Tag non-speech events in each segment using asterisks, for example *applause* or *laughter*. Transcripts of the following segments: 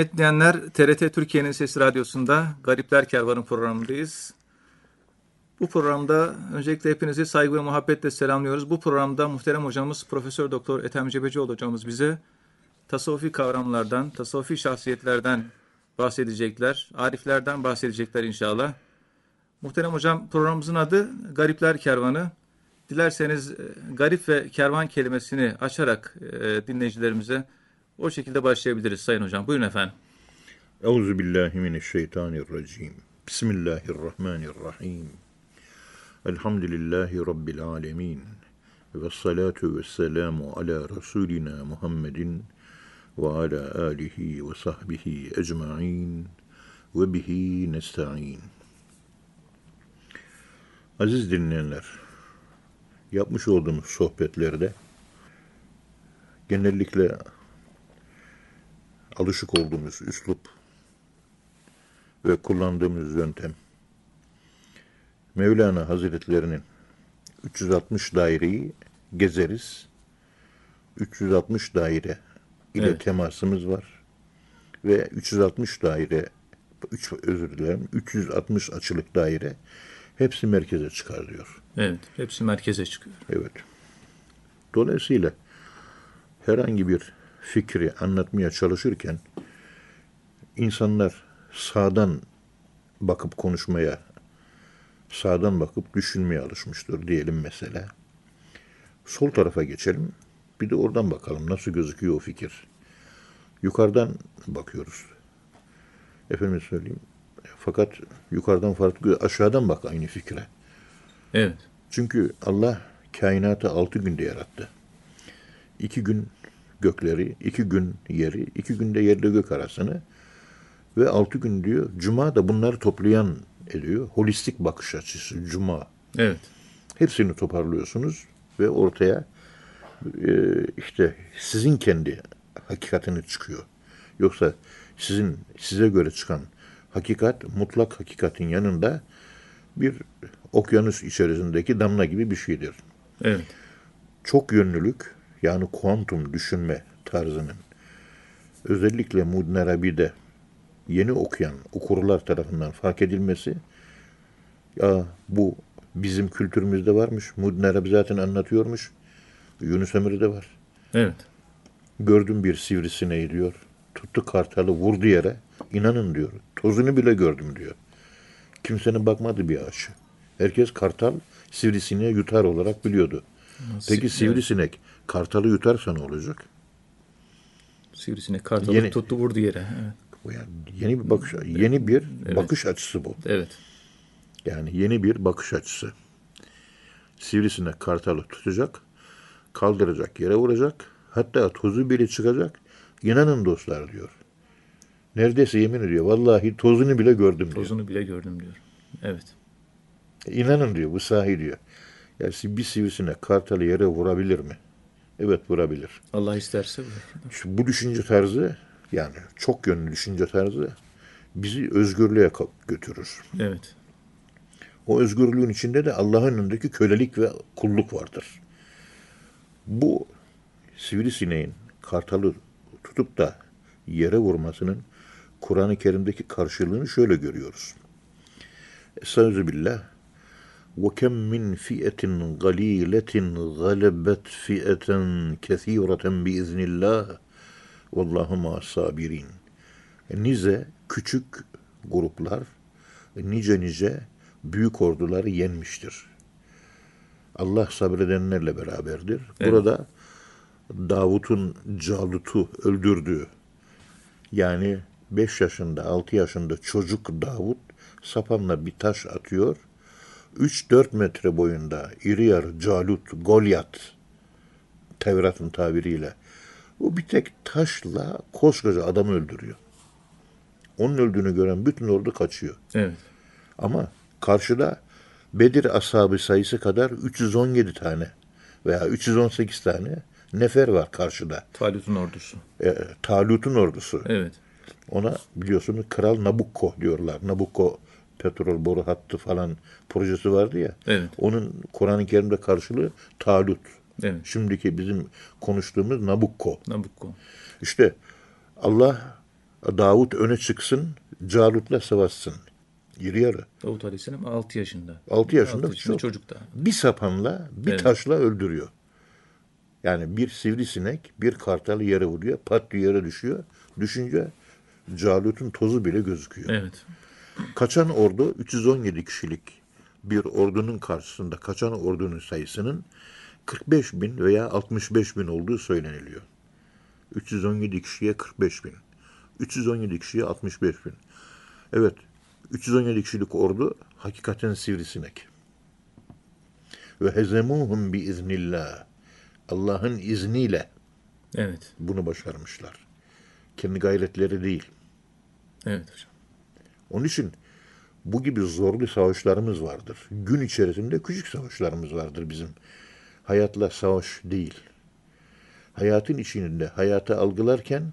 Kıymetli dinleyenler, TRT Türkiye'nin Sesi Radyosu'nda Garipler Kervanı programındayız. Bu programda öncelikle hepinizi saygı ve muhabbetle selamlıyoruz. Bu programda muhterem hocamız Profesör Doktor Ethem Cebecioğlu hocamız bize tasavvufi kavramlardan, tasavvufi şahsiyetlerden bahsedecekler. Ariflerden bahsedecekler inşallah. Muhterem hocam programımızın adı Garipler Kervanı. Dilerseniz e, garip ve kervan kelimesini açarak e, dinleyicilerimize o şekilde başlayabiliriz Sayın Hocam. Buyurun efendim. Euzu billahi mineşşeytanirracim. Bismillahirrahmanirrahim. Elhamdülillahi rabbil alamin. Ve salatu ve selamu ala Resulina Muhammedin ve ala alihi ve sahbihi ecmain ve bihi nesta'in. Aziz dinleyenler, yapmış olduğumuz sohbetlerde genellikle alışık olduğumuz üslup ve kullandığımız yöntem Mevlana Hazretlerinin 360 daireyi gezeriz. 360 daire ile Evet. temasımız var. Ve 360 daire 3 özür dilerim 360 açılık daire hepsi merkeze çıkar diyor. Evet, hepsi merkeze çıkıyor. Evet. Dolayısıyla herhangi bir fikri anlatmaya çalışırken insanlar sağdan bakıp konuşmaya, sağdan bakıp düşünmeye alışmıştır diyelim mesela. Sol tarafa geçelim. Bir de oradan bakalım nasıl gözüküyor o fikir. Yukarıdan bakıyoruz. Efendim söyleyeyim. Fakat yukarıdan farklı aşağıdan bak aynı fikre. Evet, Çünkü Allah kainatı altı günde yarattı. İki gün gökleri, iki gün yeri, iki günde yerle gök arasını ve altı gün diyor. Cuma da bunları toplayan ediyor. Holistik bakış açısı Cuma. evet, Hepsini toparlıyorsunuz ve ortaya e, işte sizin kendi hakikatiniz çıkıyor. Yoksa sizin size göre çıkan hakikat mutlak hakikatin yanında bir okyanus içerisindeki damla gibi bir şeydir. evet, Çok yönlülük yani kuantum düşünme tarzının özellikle Mudin Arabi'de yeni okuyan okurlar tarafından fark edilmesi ya bu bizim kültürümüzde varmış. Mudin Arabi zaten anlatıyormuş. Yunus Emre'de var. evet, Gördüm bir sivrisineği diyor. Tuttu kartalı vurdu yere. İnanın diyor. Tozunu bile gördüm diyor. Kimsenin bakmadı bir ağaç. Herkes kartal sivrisineği yutar olarak biliyordu. Peki Evet. sivrisinek kartalı yutarsa ne olacak? Sivrisinek kartalı Yeni- tuttu vurdu yere. Evet, yani yeni bir bakış yeni bir bakış açısı bu. evet, Yani yeni bir bakış açısı. Sivrisinek kartalı tutacak, kaldıracak, yere vuracak. Hatta tozu bile çıkacak. İnanın dostlar diyor. Neredeyse yemin ediyor. Vallahi tozunu bile gördüm diyor. tozunu bile gördüm diyor. Evet, İnanın diyor. Bu sahi diyor. Yani bir sivrisinek kartalı yere vurabilir mi? Evet vurabilir. Allah isterse vurur. İşte bu düşünce tarzı yani çok yönlü düşünce tarzı bizi özgürlüğe götürür. Evet, O özgürlüğün içinde de Allah'ın önündeki kölelik ve kulluk vardır. Bu sivrisineğin kartalı tutup da yere vurmasının Kur'an-ı Kerim'deki karşılığını şöyle görüyoruz. Estaizu billah. وَكَمْ مِنْ فِئَةٍ غَلِيلَةٍ غَلَبَتْ فِئَةً كَثِيرَةً بِإِذْنِ اللّٰهِ وَاللّٰهُ مَا الصَّابِرِينَ Nice küçük gruplar nice nice büyük orduları yenmiştir. Allah sabredenlerle beraberdir. Evet. Burada Davut'un Calut'u öldürdüğü yani 5 yaşında 6 yaşında çocuk Davut sapanla bir taş atıyor. 3-4 metre boyunda iri yarı Calut, Golyat Tevrat'ın tabiriyle o bir tek taşla koskoca adamı öldürüyor. Onun öldüğünü gören bütün ordu kaçıyor. evet, Ama karşıda Bedir ashabı sayısı kadar 317 tane veya 318 tane nefer var karşıda. Talut'un ordusu. E, Talut'un ordusu. Evet. Ona biliyorsunuz Kral Nabucco diyorlar. Nabucco petrol boru hattı falan projesi vardı ya. Evet. Onun Kur'an-ı Kerim'de karşılığı Talut. Evet. Şimdiki bizim konuştuğumuz Nabucco. Nabukko. İşte Allah Davut öne çıksın, Calut'la savaşsın. İri yarı. Davut Aleyhisselam 6 yaşında. 6 yaşında, Altı yaşında çok. çocuk da. Bir sapanla, bir Evet. taşla öldürüyor. Yani bir sivrisinek bir kartalı yere vuruyor, patlıyor yere düşüyor. Düşünce Calut'un tozu bile gözüküyor. Evet. Kaçan ordu 317 kişilik bir ordunun karşısında kaçan ordunun sayısının 45 bin veya 65 bin olduğu söyleniliyor. 317 kişiye 45 bin. 317 kişiye 65 bin. Evet, 317 kişilik ordu hakikaten sivrisinek. Ve hezemuhum bi iznillah. Allah'ın izniyle Evet. bunu başarmışlar. Kendi gayretleri değil. Evet hocam. Onun için bu gibi zorlu savaşlarımız vardır. Gün içerisinde küçük savaşlarımız vardır bizim. Hayatla savaş değil. Hayatın içinde hayatı algılarken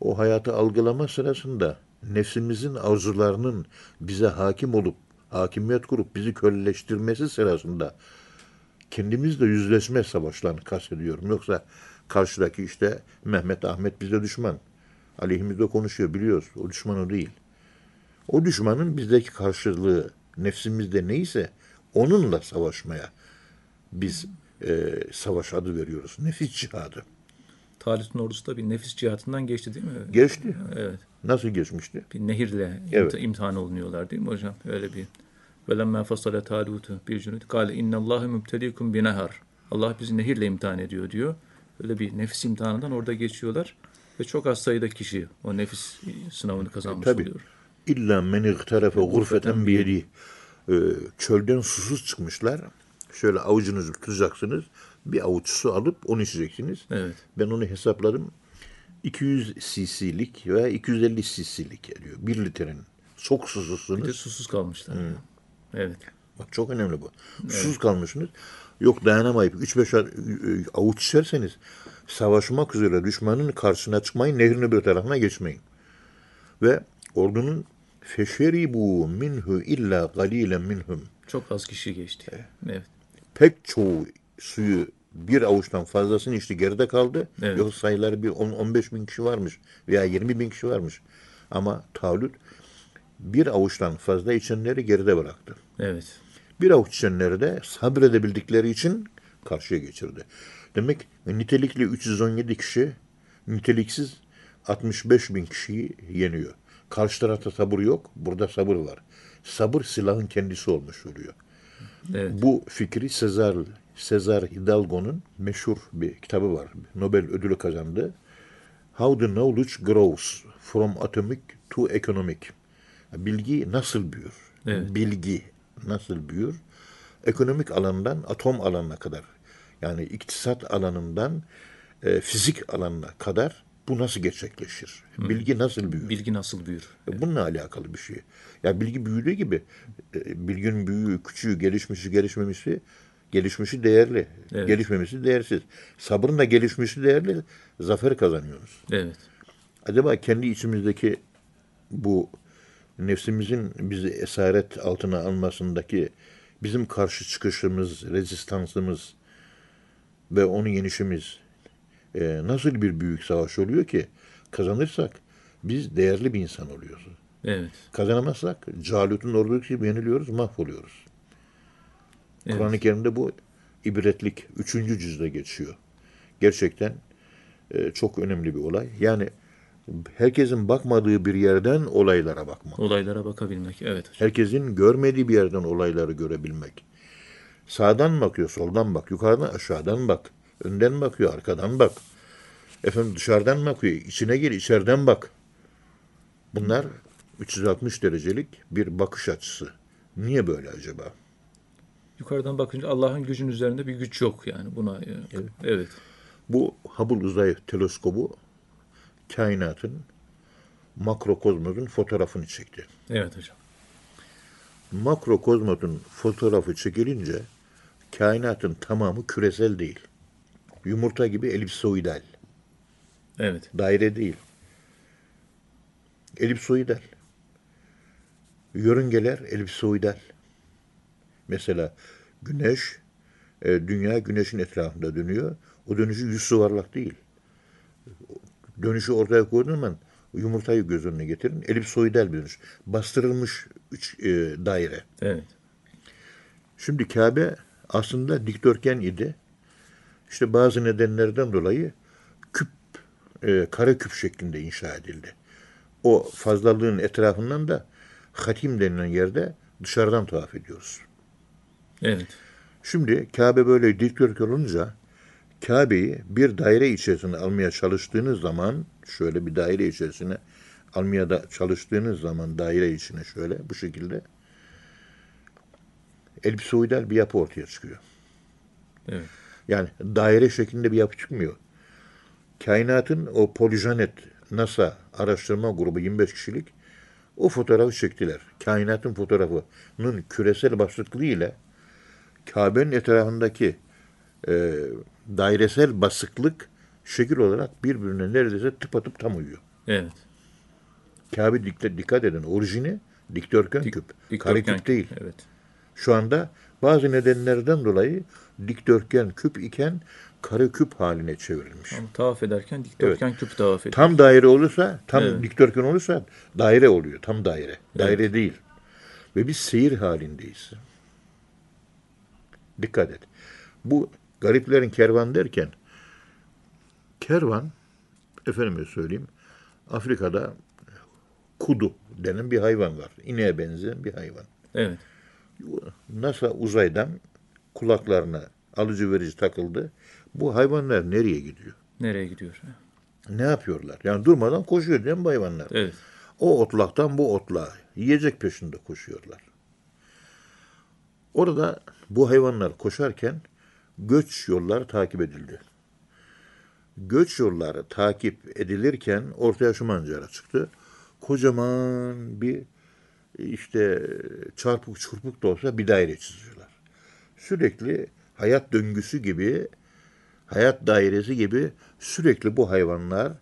o hayatı algılama sırasında nefsimizin arzularının bize hakim olup hakimiyet kurup bizi köleleştirmesi sırasında kendimizle yüzleşme savaşlarını kastediyorum. Yoksa karşıdaki işte Mehmet Ahmet bize düşman. Aleyhimizde konuşuyor biliyoruz. O düşman o değil. O düşmanın bizdeki karşılığı nefsimizde neyse onunla savaşmaya biz e, savaş adı veriyoruz. Nefis cihadı. Talut'un ordusu da bir nefis cihatından geçti değil mi? Geçti. Evet. Nasıl geçmişti? Bir nehirle Evet. imti- imtihan olunuyorlar değil mi hocam? Öyle bir. Velemma fasale talutu bir cünüt. Kale innallâhe mübtelikum binehar. Allah bizi nehirle imtihan ediyor diyor. Öyle bir nefis imtihanından orada geçiyorlar. Ve çok az sayıda kişi o nefis sınavını kazanmış Tabii. oluyor. İlla men igterefe gurfeten biyedi. Ee, çölden susuz çıkmışlar. Şöyle avucunuzu tutacaksınız. Bir avuç su alıp onu içeceksiniz. Evet. Ben onu hesapladım. 200 cc'lik veya 250 cc'lik ediyor. Bir litrenin. Çok Bir de susuzsunuz. susuz kalmışlar. Evet. Bak çok önemli bu. Susuz kalmışsınız. Yok dayanamayıp 3-5 a- avuç içerseniz savaşmak üzere düşmanın karşısına çıkmayın, nehrin öbür tarafına geçmeyin. Ve ordunun feşeribu minhu illa galilen minhum. Çok az kişi geçti. Evet. Pek çoğu suyu bir avuçtan fazlasını içti geride kaldı. Evet. Yoksa sayıları bir 10-15 bin kişi varmış veya 20 bin kişi varmış. Ama Talut bir avuçtan fazla içenleri geride bıraktı. Evet. Bir avuç içenleri de sabredebildikleri için karşıya geçirdi. Demek nitelikli 317 kişi, niteliksiz 65 bin kişiyi yeniyor. Karşı tarafta sabır yok, burada sabır var. Sabır silahın kendisi olmuş oluyor. Evet. Bu fikri Sezar, Sezar Hidalgo'nun meşhur bir kitabı var. Nobel ödülü kazandı. How the Knowledge Grows from Atomic to Economic. Bilgi nasıl büyür? Evet. Bilgi nasıl büyür? Ekonomik alandan atom alanına kadar. Yani iktisat alanından e, fizik alanına kadar bu nasıl gerçekleşir? Bilgi nasıl büyür? Bilgi nasıl büyür? E, Bununla alakalı bir şey. Ya bilgi büyüdüğü gibi e, bilginin büyüğü, küçüğü, gelişmişi, gelişmemişi, gelişmişi değerli, Evet. gelişmemişi değersiz. Sabrın da gelişmişi değerli, zafer kazanıyoruz. Evet. Acaba kendi içimizdeki bu nefsimizin bizi esaret altına almasındaki bizim karşı çıkışımız, rezistansımız ve onu yenişimiz e, nasıl bir büyük savaş oluyor ki kazanırsak biz değerli bir insan oluyoruz. Evet. Kazanamazsak Calut'un ordusu gibi yeniliyoruz, mahvoluyoruz. Evet. Kur'an-ı Kerim'de bu ibretlik üçüncü cüzde geçiyor. Gerçekten e, çok önemli bir olay. Yani herkesin bakmadığı bir yerden olaylara bakmak. Olaylara bakabilmek. Evet hocam. Herkesin görmediği bir yerden olayları görebilmek. Sağdan bakıyor, soldan bak, yukarıdan aşağıdan bak, önden bakıyor, arkadan bak. Efendim dışarıdan bakıyor, içine gir, içeriden bak. Bunlar 360 derecelik bir bakış açısı. Niye böyle acaba? Yukarıdan bakınca Allah'ın gücün üzerinde bir güç yok yani buna. e, Evet. Bu Hubble uzay teleskobu kainatın makrokozmosun fotoğrafını çekti. Evet hocam. Makrokozmosun fotoğrafı çekilince kainatın tamamı küresel değil. Yumurta gibi elipsoidal. Evet. Daire değil. Elipsoidal. Yörüngeler elipsoidal. Mesela güneş, e, dünya güneşin etrafında dönüyor. O dönüşü yüz yuvarlak değil. Dönüşü ortaya koyduğun zaman yumurtayı göz önüne getirin. Elipsoidal bir dönüş. Bastırılmış üç e, daire. Evet. Şimdi Kabe aslında dikdörtgen idi. İşte bazı nedenlerden dolayı küp, e, kare küp şeklinde inşa edildi. O fazlalığın etrafından da hatim denilen yerde dışarıdan tavaf ediyoruz. Evet. Şimdi Kabe böyle dikdörtgen olunca Kabe'yi bir daire içerisine almaya çalıştığınız zaman şöyle bir daire içerisine almaya da çalıştığınız zaman daire içine şöyle bu şekilde elipsoidal bir yapı ortaya çıkıyor. Evet. Yani daire şeklinde bir yapı çıkmıyor. Kainatın o Polijanet NASA araştırma grubu 25 kişilik o fotoğrafı çektiler. Kainatın fotoğrafının küresel basıklığı ile Kabe'nin etrafındaki e, dairesel basıklık şekil olarak birbirine neredeyse tıpatıp tam uyuyor. Evet. Kabe dikkat, dikkat edin orijini dikdörtgen küp. Kare Dikdörtgen küp değil. Evet. Şu anda bazı nedenlerden dolayı dikdörtgen küp iken kare küp haline çevrilmiş. Ama tavaf ederken dikdörtgen küp tavaf ediyor. Tam daire olursa, tam Evet. dikdörtgen olursa daire oluyor. Tam daire. Daire değil. Ve biz seyir halindeyiz. Dikkat et. Bu gariplerin kervan derken kervan efendime söyleyeyim Afrika'da kudu denen bir hayvan var. İneğe benzeyen bir hayvan. Evet. NASA uzaydan kulaklarına alıcı verici takıldı. Bu hayvanlar nereye gidiyor? Nereye gidiyor? Ne yapıyorlar? Yani durmadan koşuyor değil mi bu hayvanlar? Evet. O otlaktan bu otlağa yiyecek peşinde koşuyorlar. Orada bu hayvanlar koşarken göç yolları takip edildi. Göç yolları takip edilirken ortaya şu manzara çıktı. Kocaman bir işte çarpık çırpık da olsa bir daire çiziyorlar. Sürekli hayat döngüsü gibi, hayat dairesi gibi sürekli bu hayvanlar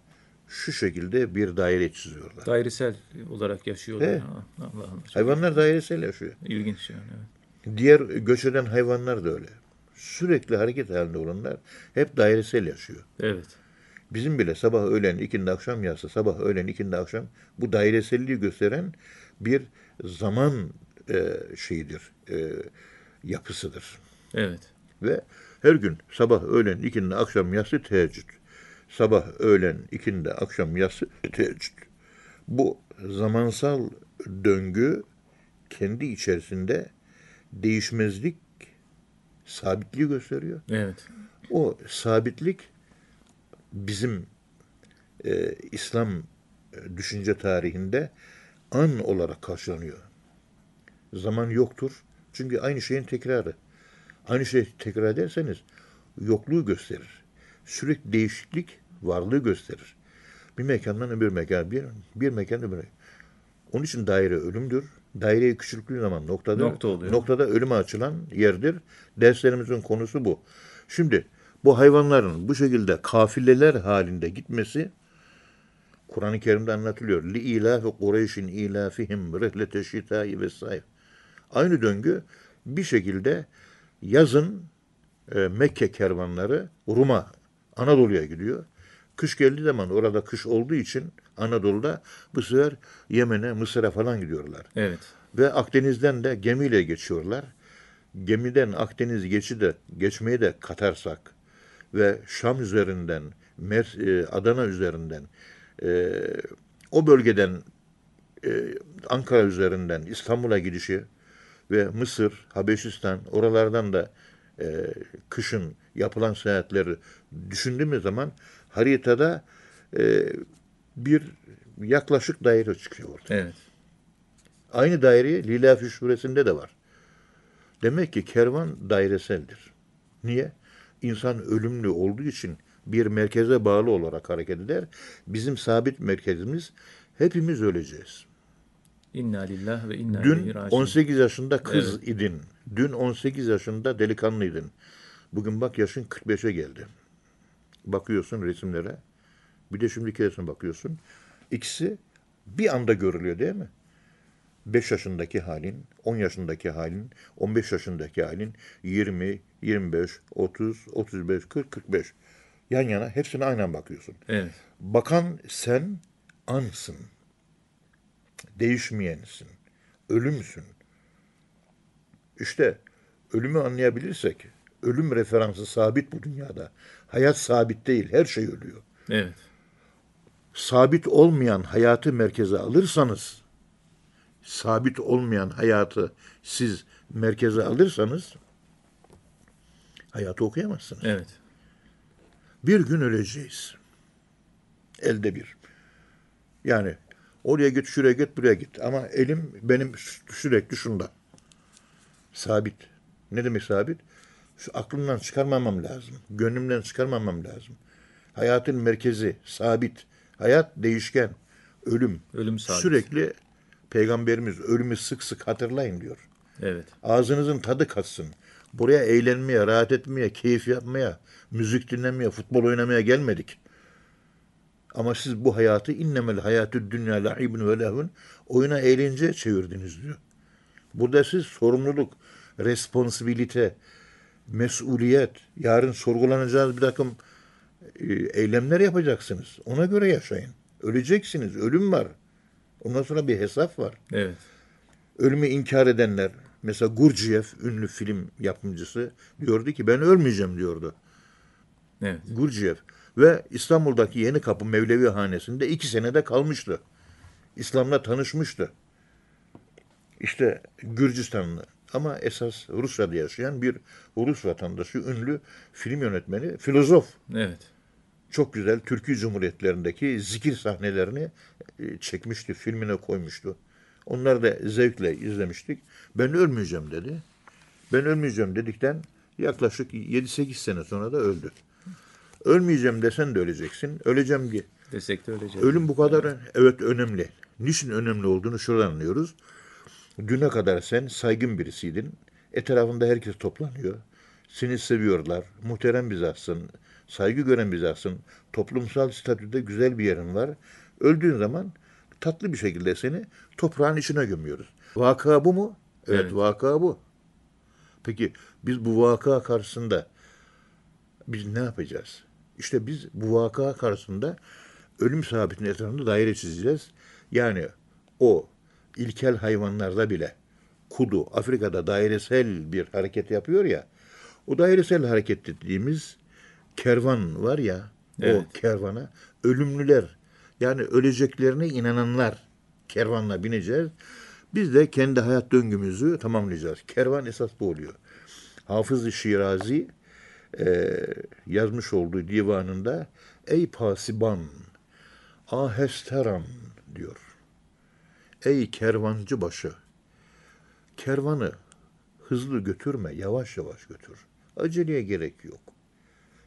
şu şekilde bir daire çiziyorlar. Dairesel olarak yaşıyorlar. Evet. Ha, Allah'ım. Hayvanlar dairesel yaşıyor. İlginç yani. Evet. Diğer göç eden hayvanlar da öyle. Sürekli hareket halinde olanlar hep dairesel yaşıyor. Evet. Bizim bile sabah öğlen ikindi akşam yatsı sabah öğlen ikindi akşam bu daireselliği gösteren bir zaman e, şeyidir, e, yapısıdır. Evet. Ve her gün sabah öğlen ikindi akşam yatsı teheccüd. Sabah öğlen ikindi akşam yatsı teheccüd. Bu zamansal döngü kendi içerisinde değişmezlik, sabitliği gösteriyor. Evet. O sabitlik bizim e, İslam e, düşünce tarihinde an olarak karşılanıyor. Zaman yoktur. Çünkü aynı şeyin tekrarı. Aynı şeyi tekrar ederseniz yokluğu gösterir. Sürekli değişiklik varlığı gösterir. Bir mekandan öbür mekan, bir, bir mekan öbür Onun için daire ölümdür. Daireyi küçülttüğü zaman noktadır. Nokta oluyor. Noktada ölüme açılan yerdir. Derslerimizin konusu bu. Şimdi bu hayvanların bu şekilde kafileler halinde gitmesi Kur'an-ı Kerim'de anlatılıyor. Li ilafi Kureyş'in ilafihim rihlete şitai ve sayf. Aynı döngü bir şekilde yazın e, Mekke kervanları Rum'a, Anadolu'ya gidiyor. Kış geldiği zaman orada kış olduğu için Anadolu'da bu sefer Yemen'e, Mısır'a falan gidiyorlar. Evet. Ve Akdeniz'den de gemiyle geçiyorlar. Gemiden Akdeniz geçi de geçmeyi de katarsak ve Şam üzerinden, Mer, e, Adana üzerinden, e, o bölgeden e, Ankara üzerinden İstanbul'a gidişi ve Mısır, Habeşistan oralardan da e, kışın yapılan seyahatleri düşündüğümüz zaman haritada e, bir yaklaşık daire çıkıyor ortaya. Evet. Aynı daire Lilafi suresinde de var. Demek ki kervan daireseldir. Niye? İnsan ölümlü olduğu için bir merkeze bağlı olarak hareket eder. Bizim sabit merkezimiz hepimiz öleceğiz. İnna lillah ve inna Dün ileyhi raciun. 18 yaşında kız idin. Dün 18 yaşında delikanlıydın. Bugün bak yaşın 45'e geldi. bakıyorsun resimlere. Bir de şimdiki resme bakıyorsun. İkisi bir anda görülüyor değil mi? 5 yaşındaki halin, 10 yaşındaki halin, 15 yaşındaki halin, 20, 25, 30, 35, 40, 45. Yan yana hepsine aynen bakıyorsun. Evet. Bakan sen ansın. Değişmeyensin. Ölümsün. İşte ölümü anlayabilirsek, ölüm referansı sabit bu dünyada. Hayat sabit değil, her şey ölüyor. Evet. Sabit olmayan hayatı merkeze alırsanız, sabit olmayan hayatı siz merkeze alırsanız, hayatı okuyamazsınız. Evet. Bir gün öleceğiz. Elde bir. Yani oraya git, şuraya git, buraya git. Ama elim benim sürekli şunda. Sabit. Ne demek sabit? Şu aklımdan çıkarmamam lazım. Gönlümden çıkarmamam lazım. Hayatın merkezi sabit. Hayat değişken. Ölüm. Ölüm sabit. Sürekli Peygamberimiz ölümü sık sık hatırlayın diyor. Evet. Ağzınızın tadı katsın. Buraya eğlenmeye, rahat etmeye, keyif yapmaya, müzik dinlemeye, futbol oynamaya gelmedik. Ama siz bu hayatı innemel hayatü dünya la'ibun ve lehun oyuna eğlence çevirdiniz diyor. Burada siz sorumluluk, responsibilite, mesuliyet, yarın sorgulanacağınız bir takım e, eylemler yapacaksınız. Ona göre yaşayın. Öleceksiniz. Ölüm var. Ondan sonra bir hesap var Evet. ölümü inkar edenler, mesela Gurdjieff ünlü film yapımcısı diyordu ki ben ölmeyeceğim diyordu. Evet. Gurdjieff ve İstanbul'daki Yeni Kapı Mevlevi Hanesi'nde iki senede kalmıştı. İslam'la tanışmıştı. İşte Gürcistanlı ama esas Rusya'da yaşayan bir Rus vatandaşı, ünlü film yönetmeni, filozof. Evet. Çok güzel Türkiye Cumhuriyetlerindeki zikir sahnelerini e, çekmişti, filmine koymuştu. Onları da zevkle izlemiştik. Ben ölmeyeceğim dedi. Ben ölmeyeceğim dedikten yaklaşık 7-8 sene sonra da öldü. Ölmeyeceğim desen de öleceksin. Öleceğim diye. Desek de öleceğiz. Ölüm bu kadar evet önemli. Niçin önemli olduğunu şuradan anlıyoruz. Düne kadar sen saygın birisiydin. Etrafında herkes toplanıyor. Seni seviyorlar. Muhterem bir zatsın. Saygı gören bir zatsın. Toplumsal statüde güzel bir yerin var. Öldüğün zaman tatlı bir şekilde seni toprağın içine gömüyoruz. Vaka bu mu? Evet, Evet. vaka bu. Peki biz bu vaka karşısında biz ne yapacağız? İşte biz bu vaka karşısında ölüm sabitinin etrafında daire çizeceğiz. Yani o ilkel hayvanlarda bile kudu Afrika'da dairesel bir hareket yapıyor ya. O dairesel hareket dediğimiz kervan var ya Evet. o kervana ölümlüler yani öleceklerine inananlar kervanla bineceğiz. Biz de kendi hayat döngümüzü tamamlayacağız. Kervan esas bu oluyor. Hafız-ı Şirazi e, yazmış olduğu divanında Ey pasiban, ahesteran diyor. Ey kervancı başı, kervanı hızlı götürme, yavaş yavaş götür. Aceleye gerek yok.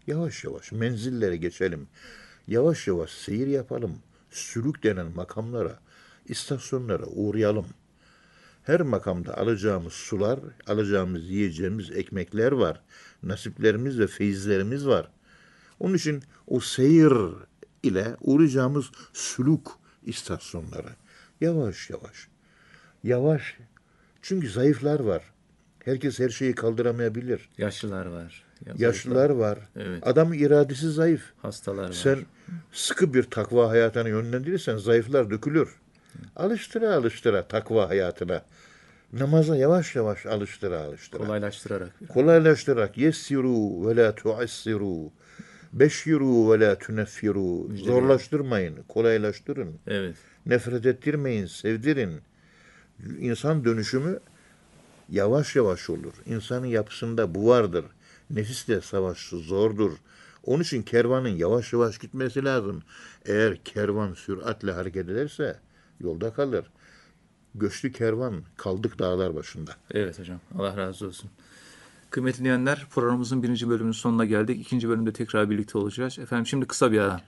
Yavaş yavaş menzillere geçelim. Yavaş yavaş seyir yapalım. Sülük denen makamlara, istasyonlara uğrayalım. Her makamda alacağımız sular, alacağımız yiyeceğimiz ekmekler var. Nasiplerimiz ve feyizlerimiz var. Onun için o seyir ile uğrayacağımız sülük istasyonları. Yavaş yavaş. Yavaş. Çünkü zayıflar var. Herkes her şeyi kaldıramayabilir. Yaşlılar var. Ya- Yaşlılar var. Evet. Adam iradesi zayıf. Hastalar var. Sen sıkı bir takva hayatına yönlendirirsen zayıflar dökülür. Alıştıra alıştıra takva hayatına. Namaza yavaş yavaş alıştıra alıştıra. Kolaylaştırarak. Kolaylaştırarak yessiru ve la tuassiru. Beşiru ve la tuneffiru. Zorlaştırmayın, kolaylaştırın. Evet. Nefret ettirmeyin, sevdirin. İnsan dönüşümü yavaş yavaş olur. İnsanın yapısında bu vardır. Nefisle savaş zordur. Onun için kervanın yavaş yavaş gitmesi lazım. Eğer kervan süratle hareket ederse yolda kalır. Göçlü kervan kaldık dağlar başında. Evet hocam. Allah razı olsun. Kıymetli dinleyenler programımızın birinci bölümünün sonuna geldik. İkinci bölümde tekrar birlikte olacağız. Efendim şimdi kısa bir ara.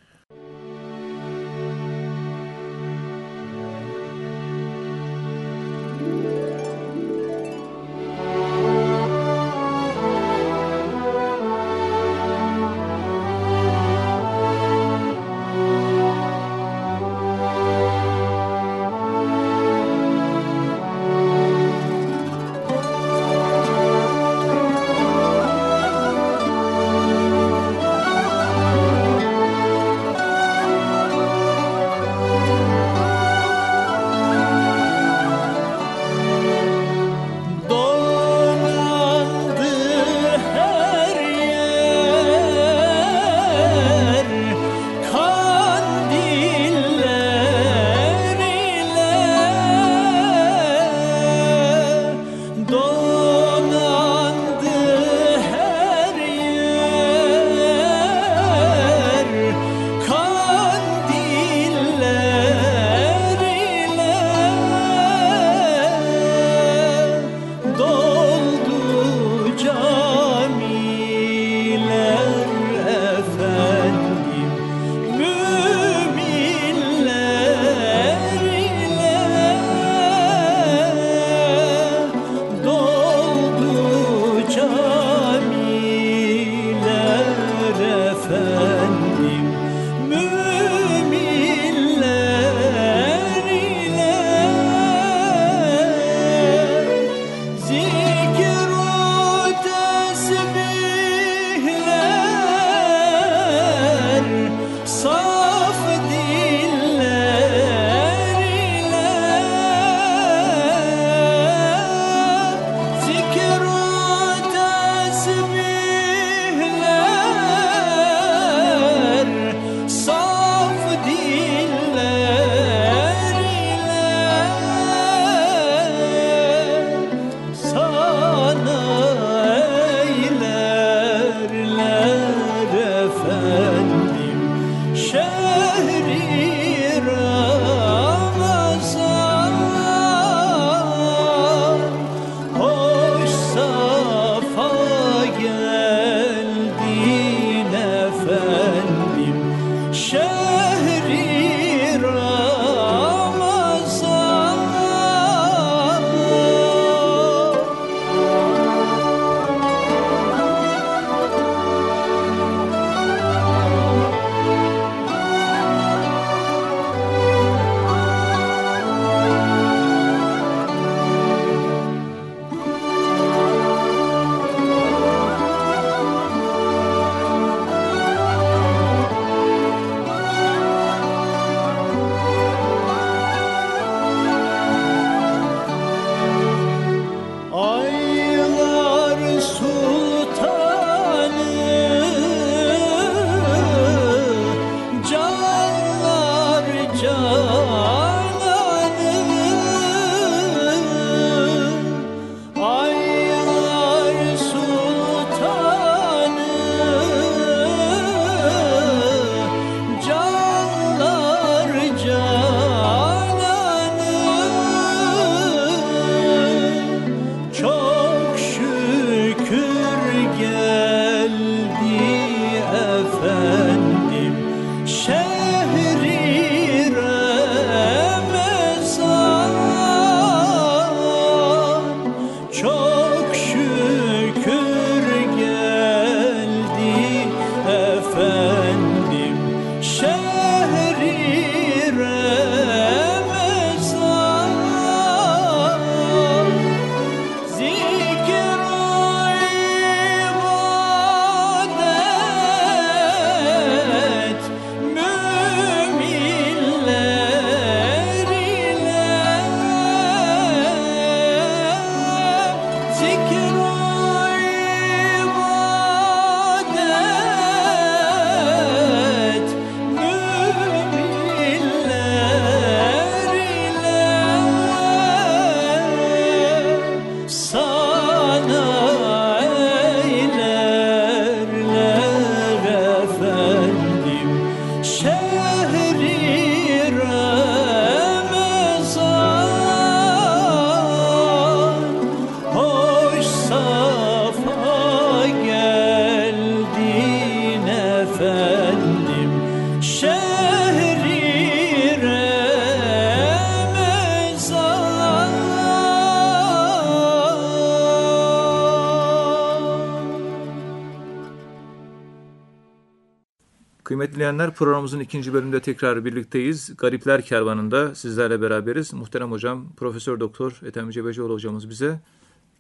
Dinleyenler programımızın ikinci bölümünde tekrar birlikteyiz. Garipler Kervanı'nda sizlerle beraberiz. Muhterem hocam Profesör Doktor Ethem Cebecioğlu hocamız bize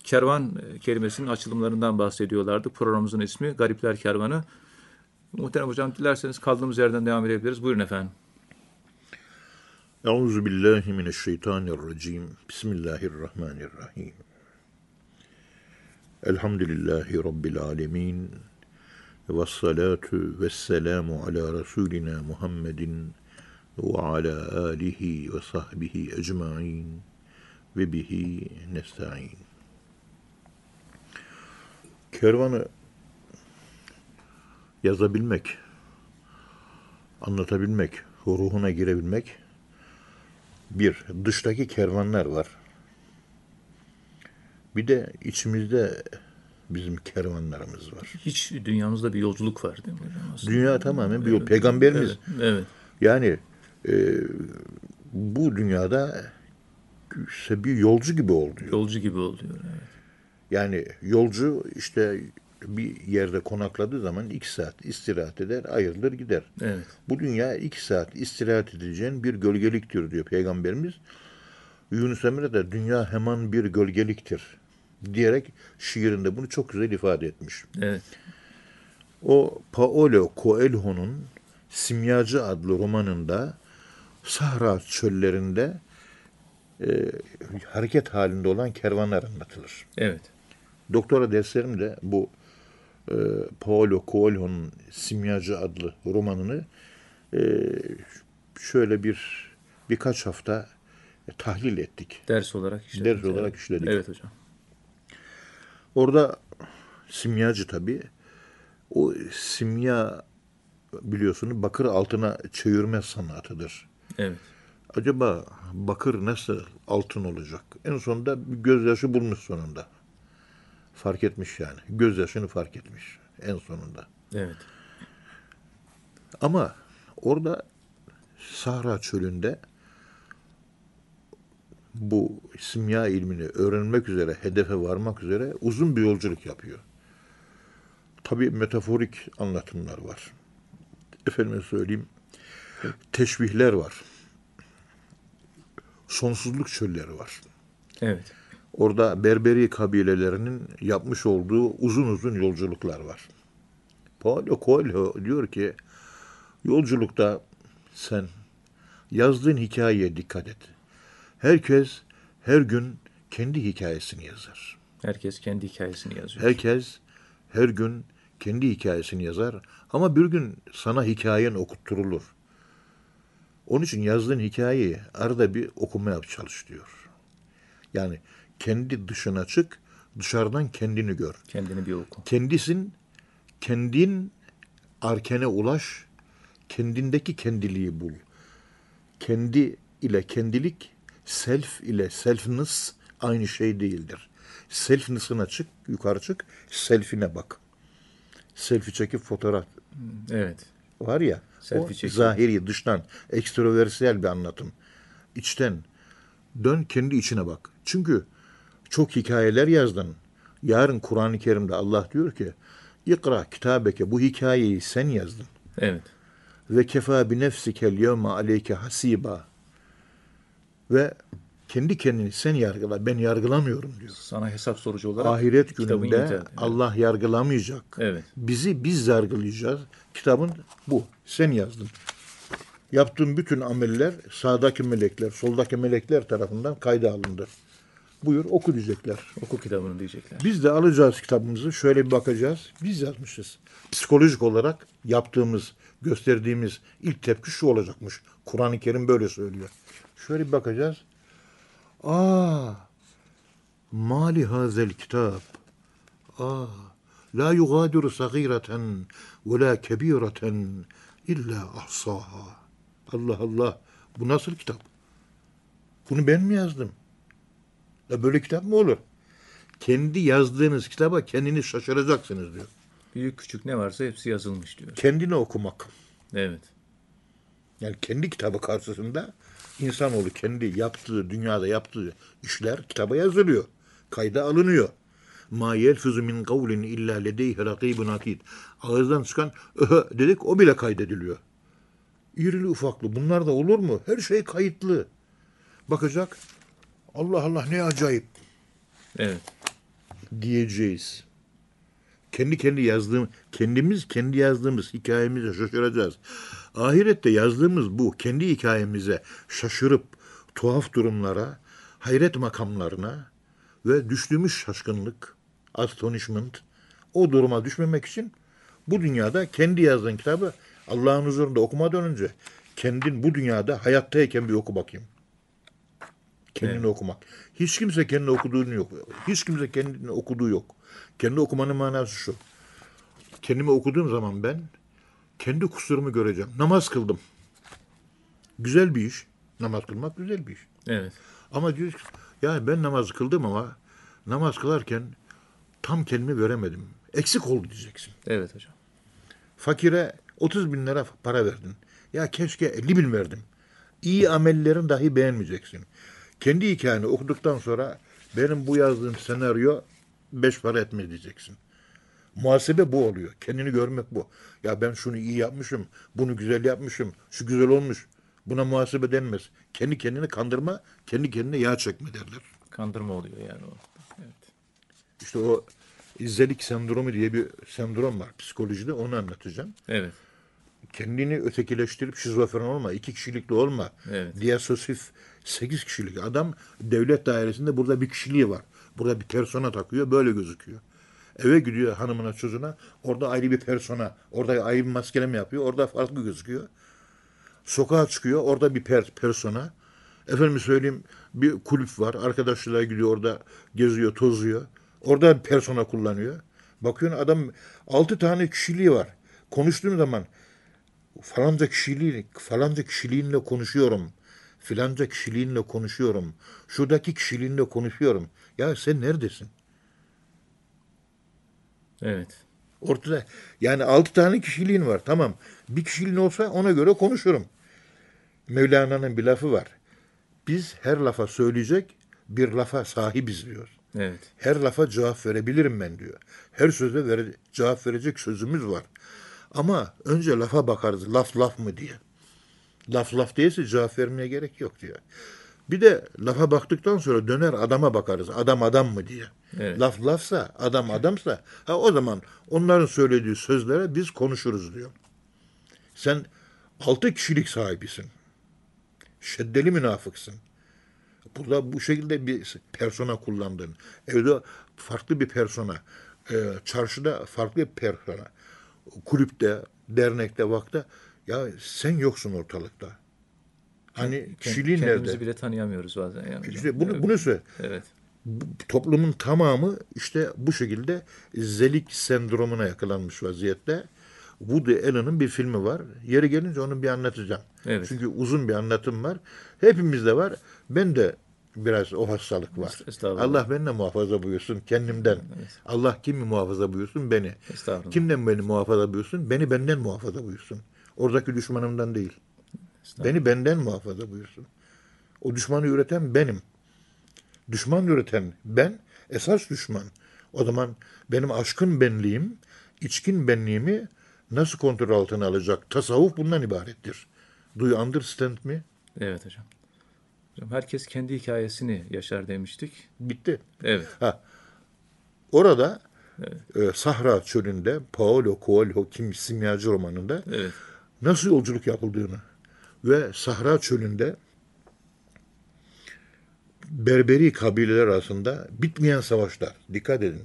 kervan e, kelimesinin açılımlarından bahsediyorlardı. Programımızın ismi Garipler Kervanı. Muhterem hocam dilerseniz kaldığımız yerden devam edebiliriz. Buyurun efendim. Euzu billahi mineşşeytanirracim. Bismillahirrahmanirrahim. Elhamdülillahi Rabbil alemin. Ve salatu ve selamu ala Resulina Muhammedin ve ala alihi ve sahbihi ecmain ve bihi nesta'in. Kervanı yazabilmek, anlatabilmek, ruhuna girebilmek bir, dıştaki kervanlar var. Bir de içimizde bizim kervanlarımız var. Hiç dünyamızda bir yolculuk var değil mi hocam? aslında? Dünya tamamen bir yol. Peygamberimiz Evet, evet. yani e, bu dünyada işte bir yolcu gibi oluyor. Yolcu gibi oluyor. Evet. Yani yolcu işte bir yerde konakladığı zaman iki saat istirahat eder, ayrılır gider. Evet. Bu dünya iki saat istirahat edeceğin bir gölgeliktir diyor Peygamberimiz. Yunus Emre de dünya hemen bir gölgeliktir diyerek şiirinde bunu çok güzel ifade etmiş. Evet. O Paolo Coelho'nun Simyacı adlı romanında Sahra çöllerinde e, hareket halinde olan kervanlar anlatılır. Evet. Doktora derslerim de bu e, Paolo Coelho'nun Simyacı adlı romanını e, şöyle bir birkaç hafta tahlil ettik. Ders olarak işledik. Ders olarak işledik. Evet hocam. Orada simyacı tabii. O simya biliyorsunuz bakır altına çevirme sanatıdır. Evet. Acaba bakır nasıl altın olacak? En sonunda bir gözyaşı bulmuş sonunda. Fark etmiş yani. Gözyaşını fark etmiş en sonunda. Evet. Ama orada Sahra çölünde bu simya ilmini öğrenmek üzere, hedefe varmak üzere uzun bir yolculuk yapıyor. Tabii metaforik anlatımlar var. Efendime söyleyeyim, teşbihler var. Sonsuzluk çölleri var. Evet. Orada Berberi kabilelerinin yapmış olduğu uzun uzun yolculuklar var. Paulo Coelho diyor ki yolculukta sen yazdığın hikayeye dikkat et. Herkes her gün kendi hikayesini yazar. Herkes kendi hikayesini yazıyor. Herkes her gün kendi hikayesini yazar ama bir gün sana hikayen okutturulur. Onun için yazdığın hikayeyi arada bir okumaya çalış diyor. Yani kendi dışına çık, dışarıdan kendini gör. Kendini bir oku. Kendisin, kendin arkene ulaş, kendindeki kendiliği bul. Kendi ile kendilik, self ile selfness aynı şey değildir. Selfness'ına çık, yukarı çık, selfine bak. Selfie çekip fotoğraf Evet. var ya, Selfie o çekiyor. zahiri, dıştan, ekstroversiyel bir anlatım. İçten, dön kendi içine bak. Çünkü çok hikayeler yazdın. Yarın Kur'an-ı Kerim'de Allah diyor ki, İkra kitabeke, bu hikayeyi sen yazdın. Evet. Ve kefa bi nefsikel yevme aleyke hasiba. Ve kendi kendini sen yargıla, ben yargılamıyorum diyor. Sana hesap sorucu olarak Ahiret gününde yeter. Evet. Allah yargılamayacak. Evet. Bizi biz yargılayacağız. Kitabın bu. Sen yazdın. Yaptığın bütün ameller sağdaki melekler, soldaki melekler tarafından kayda alındı. Buyur oku diyecekler. Oku kitabını diyecekler. Biz de alacağız kitabımızı şöyle bir bakacağız. Biz yazmışız. Psikolojik olarak yaptığımız, gösterdiğimiz ilk tepki şu olacakmış. Kur'an-ı Kerim böyle söylüyor. Şöyle bir bakacağız. Aa, mali hazel kitap. Aa, la yugadiru sagireten ve la kebireten illa ahsaha. Allah Allah. Bu nasıl kitap? Bunu ben mi yazdım? Ya böyle kitap mı olur? Kendi yazdığınız kitaba kendini şaşıracaksınız diyor. Büyük küçük ne varsa hepsi yazılmış diyor. Kendini okumak. Evet. Yani kendi kitabı karşısında insanoğlu kendi yaptığı, dünyada yaptığı işler kitaba yazılıyor. Kayda alınıyor. Ma yelfuzu min kavlin illa ledeyhi rakibun atid. Ağızdan çıkan öhö dedik o bile kaydediliyor. İrili ufaklı bunlar da olur mu? Her şey kayıtlı. Bakacak. Allah Allah ne acayip Evet. diyeceğiz. Kendi kendi yazdığım, kendimiz kendi yazdığımız hikayemize şaşıracağız. Ahirette yazdığımız bu kendi hikayemize şaşırıp tuhaf durumlara, hayret makamlarına ve düştüğümüz şaşkınlık, astonishment, o duruma düşmemek için bu dünyada kendi yazdığın kitabı Allah'ın huzurunda okumadan önce kendin bu dünyada hayattayken bir oku bakayım. Kendini Evet. okumak. Hiç kimse kendi okuduğunu yok. Hiç kimse kendini okuduğu yok. Kendi okumanın manası şu. Kendimi okuduğum zaman ben kendi kusurumu göreceğim. Namaz kıldım. Güzel bir iş. Namaz kılmak güzel bir iş. Evet. Ama diyor ki, ya ben namaz kıldım ama namaz kılarken tam kendimi veremedim. Eksik oldu diyeceksin. Evet hocam. Fakire 30 bin lira para verdin. Ya keşke 50 bin verdim. İyi amellerin dahi beğenmeyeceksin. Kendi hikayeni okuduktan sonra benim bu yazdığım senaryo beş para etmez diyeceksin. Muhasebe bu oluyor. Kendini görmek bu. Ya ben şunu iyi yapmışım, bunu güzel yapmışım, şu güzel olmuş. Buna muhasebe denmez. Kendi kendini kandırma, kendi kendine yağ çekme derler. Kandırma oluyor yani o. Evet. İşte o izzelik sendromu diye bir sendrom var psikolojide onu anlatacağım. Evet. Kendini ötekileştirip şizofren olma, iki kişilikli olma. Evet. Diyasosif sekiz kişilik adam devlet dairesinde burada bir kişiliği var. Burada bir persona takıyor böyle gözüküyor. Eve gidiyor hanımına çocuğuna orada ayrı bir persona, orada ayrı bir maskeleme yapıyor, orada farklı gözüküyor. Sokağa çıkıyor orada bir per, persona. Efendim söyleyeyim bir kulüp var. Arkadaşlarla gidiyor orada geziyor, tozuyor. Orada bir persona kullanıyor. Bakıyorsun adam altı tane kişiliği var. Konuştuğum zaman falanca kişiliği, falanca kişiliğinle konuşuyorum. Filanca kişiliğinle konuşuyorum. Şuradaki kişiliğinle konuşuyorum. Ya sen neredesin? Evet. Ortada yani altı tane kişiliğin var. Tamam. Bir kişiliğin olsa ona göre konuşurum. Mevlana'nın bir lafı var. Biz her lafa söyleyecek bir lafa sahibiz diyor. Evet. Her lafa cevap verebilirim ben diyor. Her söze vere, cevap verecek sözümüz var. Ama önce lafa bakarız. Laf laf mı diye. Laf laf değilse cevap vermeye gerek yok diyor. Bir de lafa baktıktan sonra döner adama bakarız. Adam adam mı diye. Evet. Laf lafsa, adam adamsa ha o zaman onların söylediği sözlere biz konuşuruz diyor. Sen altı kişilik sahibisin. Şeddeli münafıksın. Burada bu şekilde bir persona kullandın. Evde farklı bir persona. e, çarşıda farklı bir persona. Kulüpte, dernekte, vakta. Ya sen yoksun ortalıkta. Hani kişiliğin Kendimizi nerede? bile tanıyamıyoruz bazen. Yani. İşte bunu, evet. bunu söyle. Evet. Toplumun tamamı işte bu şekilde zelik sendromuna yakalanmış vaziyette. Woody Allen'ın bir filmi var. Yeri gelince onu bir anlatacağım. Evet. Çünkü uzun bir anlatım var. Hepimizde var. Ben de biraz o hastalık var. Allah beni de muhafaza buyursun kendimden. Allah kimi muhafaza buyursun? Beni. Estağfurullah. Kimden beni muhafaza buyursun? Beni benden muhafaza buyursun. Oradaki düşmanımdan değil. Beni benden muhafaza buyursun. O düşmanı üreten benim. Düşman üreten ben, esas düşman. O zaman benim aşkın benliğim, içkin benliğimi nasıl kontrol altına alacak? Tasavvuf bundan ibarettir. Do you understand me? Evet hocam. Hocam herkes kendi hikayesini yaşar demiştik. Bitti. Evet. Ha. Orada e, Sahra çölünde Paolo Coelho kim simyacı romanında Evet. Nasıl yolculuk yapıldığını ve Sahra çölünde Berberi kabileler arasında bitmeyen savaşlar. Dikkat edin.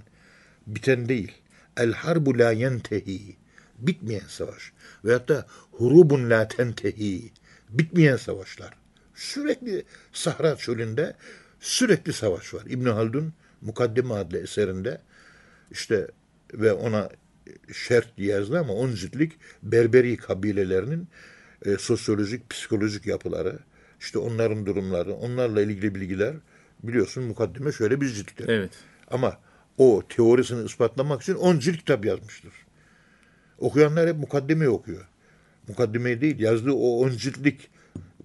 Biten değil. El harbu la yentehi. Bitmeyen savaş. Veyahut da hurubun la tentehi. Bitmeyen savaşlar. Sürekli Sahra çölünde sürekli savaş var. İbn Haldun Mukaddime adlı eserinde işte ve ona şert diye yazdı ama on ciltlik Berberi kabilelerinin e, sosyolojik, psikolojik yapıları, işte onların durumları, onlarla ilgili bilgiler biliyorsun mukaddime şöyle bir cilttir. Evet. Ama o teorisini ispatlamak için 10 cilt kitap yazmıştır. Okuyanlar hep mukaddimeyi okuyor. Mukaddimeyi değil, yazdığı o 10 ciltlik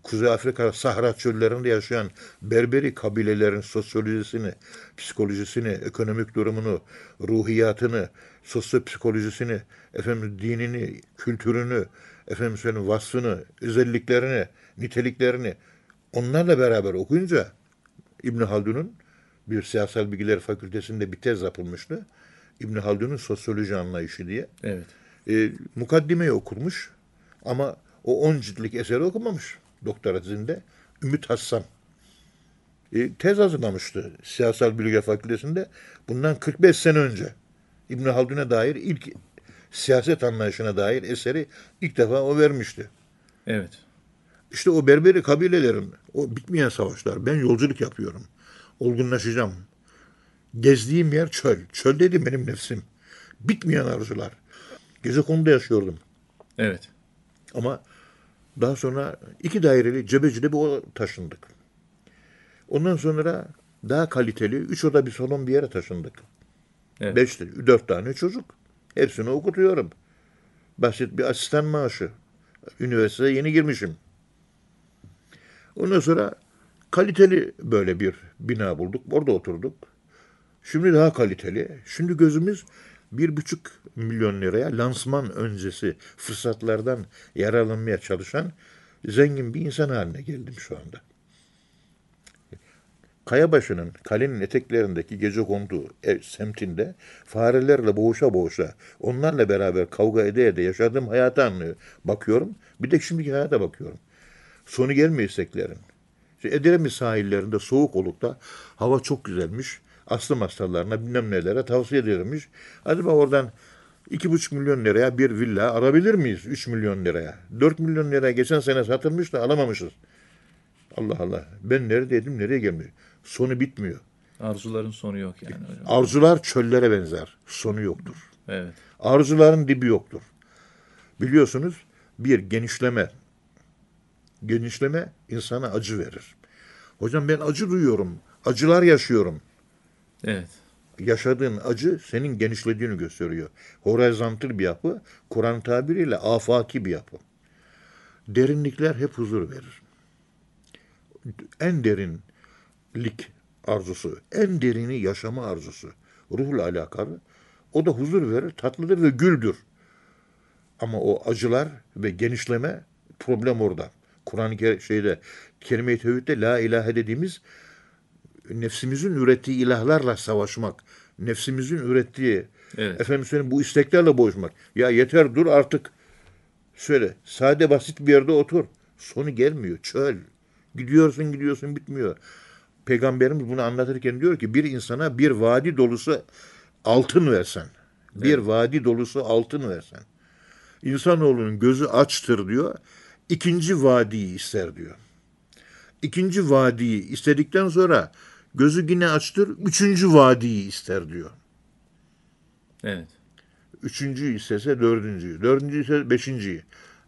Kuzey Afrika Sahra çöllerinde yaşayan Berberi kabilelerin sosyolojisini, psikolojisini, ekonomik durumunu, ruhiyatını, sosyopsikolojisini, efendim dinini, kültürünü, efendim söyleyeyim vasfını, özelliklerini, niteliklerini onlarla beraber okuyunca İbn Haldun'un bir siyasal bilgiler fakültesinde bir tez yapılmıştı. İbn Haldun'un sosyoloji anlayışı diye. Evet. E, mukaddimeyi okurmuş ama o 10 ciltlik eseri okumamış doktora tezinde. Ümit Hassan. E, tez hazırlamıştı siyasal bilgi fakültesinde. Bundan 45 sene önce İbn Haldun'a dair ilk siyaset anlayışına dair eseri ilk defa o vermişti. Evet. İşte o Berberi kabilelerin o bitmeyen savaşlar. Ben yolculuk yapıyorum. Olgunlaşacağım. Gezdiğim yer çöl. Çöl dedi benim nefsim. Bitmeyen arzular. Gecekondu'da yaşıyordum. Evet. Ama daha sonra iki daireli Cebeci'de bir taşındık. Ondan sonra daha kaliteli üç oda bir salon bir yere taşındık. Evet. Beş, dört tane çocuk. Hepsini okutuyorum. Basit bir asistan maaşı. Üniversiteye yeni girmişim. Ondan sonra kaliteli böyle bir bina bulduk. Orada oturduk. Şimdi daha kaliteli. Şimdi gözümüz bir buçuk milyon liraya lansman öncesi fırsatlardan yararlanmaya çalışan zengin bir insan haline geldim şu anda. Kayabaşı'nın kalenin eteklerindeki gece kondu ev semtinde farelerle boğuşa boğuşa onlarla beraber kavga ede ede yaşadığım hayata anlıyor. Bakıyorum. Bir de şimdiki hayata bakıyorum. Sonu gelmiyor isteklerin. İşte Edremit sahillerinde soğuk olukta hava çok güzelmiş. Astım hastalarına bilmem nelere tavsiye edilmiş. Acaba oradan iki buçuk milyon liraya bir villa alabilir miyiz? Üç milyon liraya. Dört milyon liraya geçen sene satılmış da alamamışız. Allah Allah. Ben neredeydim nereye gelmiyor. Sonu bitmiyor. Arzuların sonu yok yani hocam. Arzular çöllere benzer. Sonu yoktur. Evet. Arzuların dibi yoktur. Biliyorsunuz bir genişleme. Genişleme insana acı verir. Hocam ben acı duyuyorum. Acılar yaşıyorum. Evet. Yaşadığın acı senin genişlediğini gösteriyor. Horizontal bir yapı, Kur'an tabiriyle afaki bir yapı. Derinlikler hep huzur verir. En derinlik arzusu, en derini yaşama arzusu, ruhla alakalı. O da huzur verir, tatlıdır ve güldür. Ama o acılar ve genişleme problem orada. Kur'an-ı şeyde kelime-i tevhidde la ilahe dediğimiz nefsimizin ürettiği ilahlarla savaşmak, nefsimizin ürettiği Evet. efendim söyleyeyim bu isteklerle boğuşmak. Ya yeter dur artık. Söyle. Sade basit bir yerde otur. Sonu gelmiyor. Çöl. Gidiyorsun gidiyorsun bitmiyor. Peygamberimiz bunu anlatırken diyor ki bir insana bir vadi dolusu altın versen. Bir vadi dolusu altın versen. İnsanoğlunun gözü açtır diyor. İkinci vadiyi ister diyor. İkinci vadiyi istedikten sonra gözü yine açtır. Üçüncü vadiyi ister diyor. Evet. Üçüncüyü istese dördüncüyü, dördüncüyü ise beşinciyi.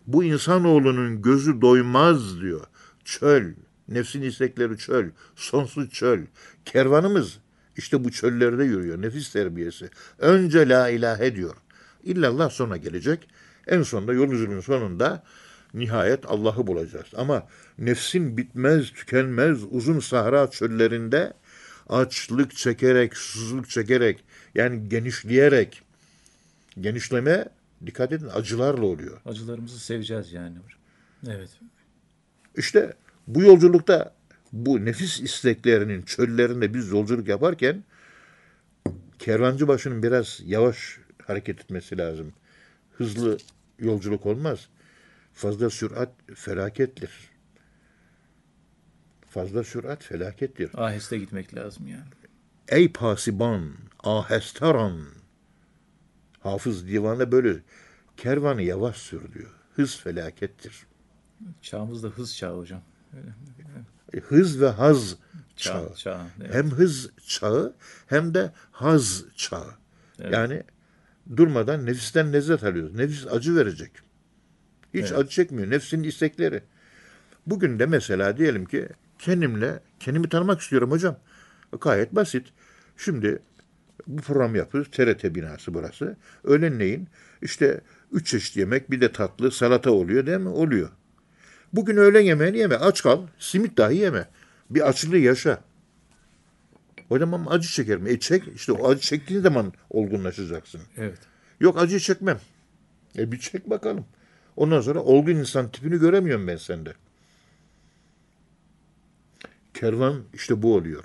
Bu insanoğlunun gözü doymaz diyor. Çöl, nefsin istekleri çöl, sonsuz çöl. Kervanımız işte bu çöllerde yürüyor, nefis terbiyesi. Önce la ilahe diyor. İllallah sonra gelecek. En sonunda yolumuzun sonunda nihayet Allah'ı bulacağız. Ama nefsin bitmez, tükenmez uzun sahra çöllerinde açlık çekerek, susuzluk çekerek, yani genişleyerek, genişleme dikkat edin acılarla oluyor. Acılarımızı seveceğiz yani. Evet. İşte bu yolculukta bu nefis isteklerinin çöllerinde biz yolculuk yaparken kervancı başının biraz yavaş hareket etmesi lazım. Hızlı yolculuk olmaz. Fazla sürat felakettir. Fazla sürat felakettir. Aheste gitmek lazım yani. Ey pasiban, ahestaran. Hafız divanda böyle kervanı yavaş sür diyor. Hız felakettir. Çağımız da hız çağı hocam. Öyle. E, Hız ve haz Çağ, çağı. çağ. Evet. Hem hız çağı hem de haz çağı. Yani durmadan nefisten lezzet alıyoruz. Nefis acı verecek. Hiç Evet. acı çekmiyor. Nefsinin istekleri. Bugün de mesela diyelim ki kendimle, kendimi tanımak istiyorum hocam. Gayet basit. Şimdi bu program yapıyoruz. TRT binası burası. Öğlenleyin işte üç çeşit yemek bir de tatlı salata oluyor değil mi? Oluyor. Bugün öğlen yemeğini yeme. Aç kal. Simit dahi yeme. Bir açlığı yaşa. Hocam ama acı çekerim. E çek. İşte o acı çektiğin zaman olgunlaşacaksın. Evet. Yok acıyı çekmem. E bir çek bakalım. Ondan sonra olgun insan tipini göremiyorum ben sende. Kervan işte bu oluyor.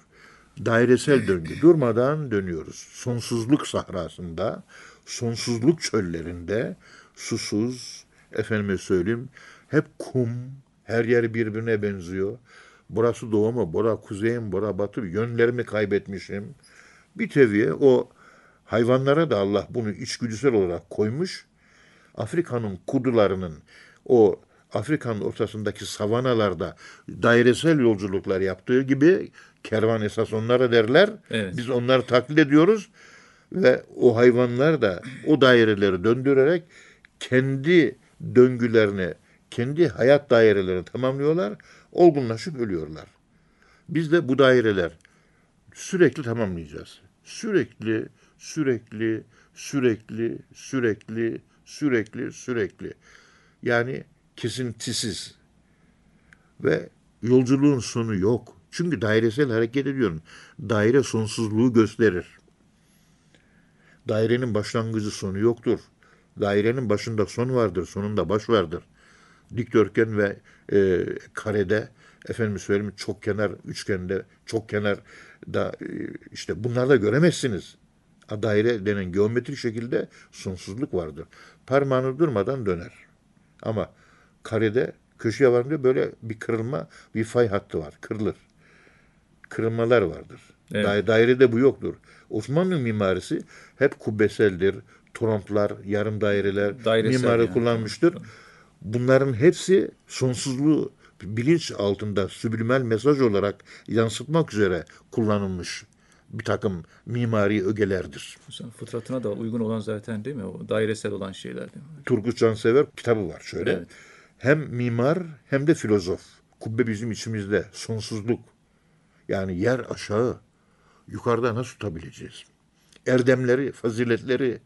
Dairesel döngü. *clears throat* Durmadan dönüyoruz. Sonsuzluk sahrasında, sonsuzluk çöllerinde, susuz, efendime söyleyeyim, hep kum, her yer birbirine benziyor. Burası doğu mu, bura kuzey mi, bura batı mı? Yönlerimi kaybetmişim. Bir teviye o hayvanlara da Allah bunu içgüdüsel olarak koymuş. Afrika'nın kudularının o Afrika'nın ortasındaki savanalarda dairesel yolculuklar yaptığı gibi kervan esas onlara derler. Evet. Biz onları taklit ediyoruz ve o hayvanlar da o daireleri döndürerek kendi döngülerini, kendi hayat dairelerini tamamlıyorlar, olgunlaşıp ölüyorlar. Biz de bu daireler sürekli tamamlayacağız. Sürekli, sürekli, sürekli, sürekli, sürekli, sürekli. Yani kesintisiz. Ve yolculuğun sonu yok. Çünkü dairesel hareket ediyorum. Daire sonsuzluğu gösterir. Dairenin başlangıcı sonu yoktur. Dairenin başında son vardır, sonunda baş vardır. Dikdörtgen ve e, karede, efendim söyleyeyim çok kenar, üçgende, çok kenar da e, işte bunlarda göremezsiniz. Daire denen geometrik şekilde sonsuzluk vardır. Parmağını durmadan döner. Ama karede köşeye varınca böyle bir kırılma, bir fay hattı var. Kırılır. Kırılmalar vardır. Evet. Da- dairede bu yoktur. Osmanlı mimarisi hep kubbeseldir. Tromplar, yarım daireler, Dairesel mimari yani. kullanmıştır. Bunların hepsi sonsuzluğu bilinç altında sublimal mesaj olarak yansıtmak üzere kullanılmış bir takım mimari ögelerdir. Fıtratına da uygun olan zaten değil mi? O dairesel olan şeyler değil mi? Turgut Cansever kitabı var şöyle. Evet. Hem mimar hem de filozof. Kubbe bizim içimizde sonsuzluk. Yani yer aşağı, yukarıda nasıl tutabileceğiz? Erdemleri, faziletleri,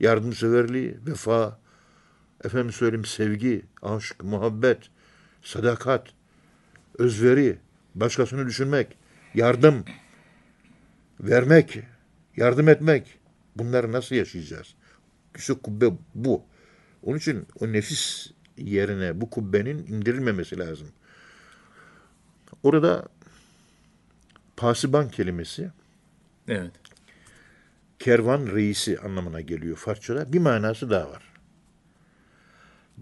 yardımseverliği, vefa, efendim söyleyeyim sevgi, aşk, muhabbet, sadakat, özveri, başkasını düşünmek, yardım, vermek, yardım etmek. Bunları nasıl yaşayacağız? İşte kubbe bu. Onun için o nefis yerine bu kubbenin indirilmemesi lazım. Orada pasiban kelimesi Evet. kervan reisi anlamına geliyor Farsçada. Bir manası daha var.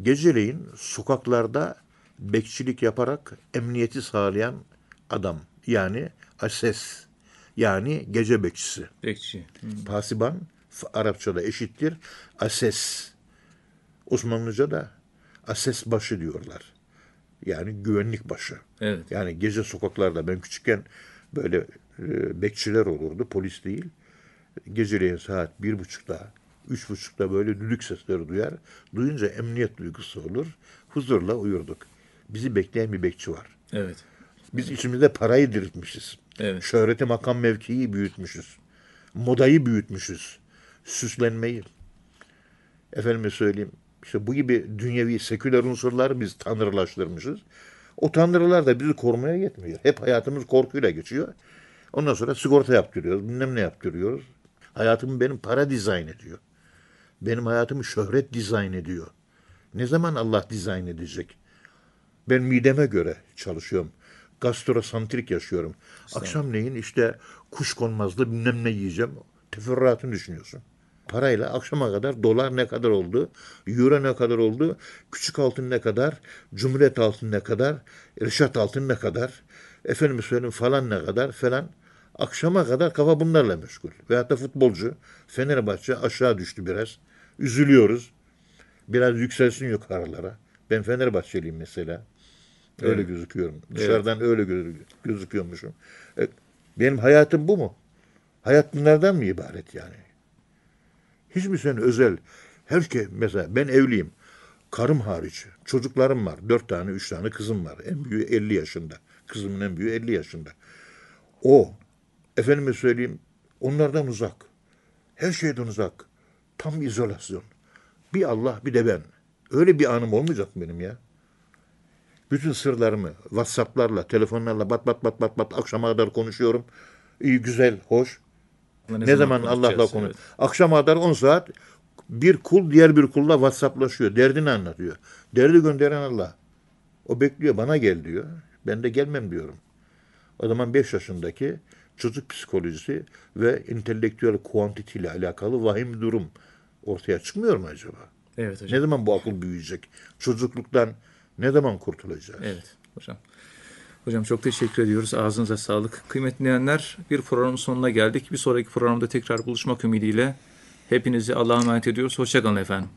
Geceleyin sokaklarda bekçilik yaparak emniyeti sağlayan adam. Yani ases. Yani gece bekçisi. Bekçi. Hı. Pasiban Arapçada eşittir. Ases. Osmanlıca'da ases başı diyorlar. Yani güvenlik başı. Evet. Yani gece sokaklarda ben küçükken böyle e, bekçiler olurdu, polis değil. Geceleyin saat bir buçukta, üç buçukta böyle düdük sesleri duyar. Duyunca emniyet duygusu olur. Huzurla uyurduk. Bizi bekleyen bir bekçi var. Evet. Biz içimizde parayı diriltmişiz. Evet. Şöhreti, makam, mevkiyi büyütmüşüz. Modayı büyütmüşüz. Süslenmeyi. Efendime söyleyeyim. İşte bu gibi dünyevi, seküler unsurları biz tanrılaştırmışız. O tanrılar da bizi korumaya yetmiyor. Hep hayatımız korkuyla geçiyor. Ondan sonra sigorta yaptırıyoruz, bilmem ne yaptırıyoruz. Hayatımı benim para dizayn ediyor. Benim hayatımı şöhret dizayn ediyor. Ne zaman Allah dizayn edecek? Ben mideme göre çalışıyorum. Gastrosantrik yaşıyorum. Akşamleyin işte kuş konmazlı bilmem ne yiyeceğim. Teferruatını düşünüyorsun. Parayla akşama kadar dolar ne kadar oldu, euro ne kadar oldu, küçük altın ne kadar, cumhuriyet altın ne kadar, reşat altın ne kadar, efendim söyleyeyim falan ne kadar falan. Akşama kadar kafa bunlarla meşgul. Veyahut da futbolcu Fenerbahçe aşağı düştü biraz. Üzülüyoruz. Biraz yükselsin yukarılara. Ben Fenerbahçeliyim mesela. Öyle Evet. gözüküyorum. Dışarıdan öyle gö- gözüküyormuşum. E, benim hayatım bu mu? Hayat bunlardan mı ibaret yani? Hiç mi sen özel? Herke mesela ben evliyim. Karım hariç. Çocuklarım var. Dört tane, üç tane kızım var. En büyüğü 50 yaşında. Kızımın en büyüğü 50 yaşında. O, efendime söyleyeyim, onlardan uzak. Her şeyden uzak. Tam izolasyon. Bir Allah bir de ben. Öyle bir anım olmayacak benim ya? Bütün sırlarımı WhatsApp'larla, telefonlarla bat bat bat bat bat akşama kadar konuşuyorum. İyi, güzel, hoş. Ne, zaman, Allah'la konuşacağız? konuş. Evet. Akşama kadar 10 saat bir kul diğer bir kulla WhatsApp'laşıyor. Derdini anlatıyor. Derdi gönderen Allah. O bekliyor bana gel diyor. Ben de gelmem diyorum. O zaman 5 yaşındaki çocuk psikolojisi ve entelektüel kuantiti ile alakalı vahim bir durum ortaya çıkmıyor mu acaba? Evet hocam. Ne zaman bu akıl büyüyecek? Çocukluktan ne zaman kurtulacağız? Evet hocam. Hocam çok teşekkür ediyoruz. Ağzınıza sağlık. Kıymetli dinleyenler bir programın sonuna geldik. Bir sonraki programda tekrar buluşmak ümidiyle hepinizi Allah'a emanet ediyoruz. Hoşçakalın efendim.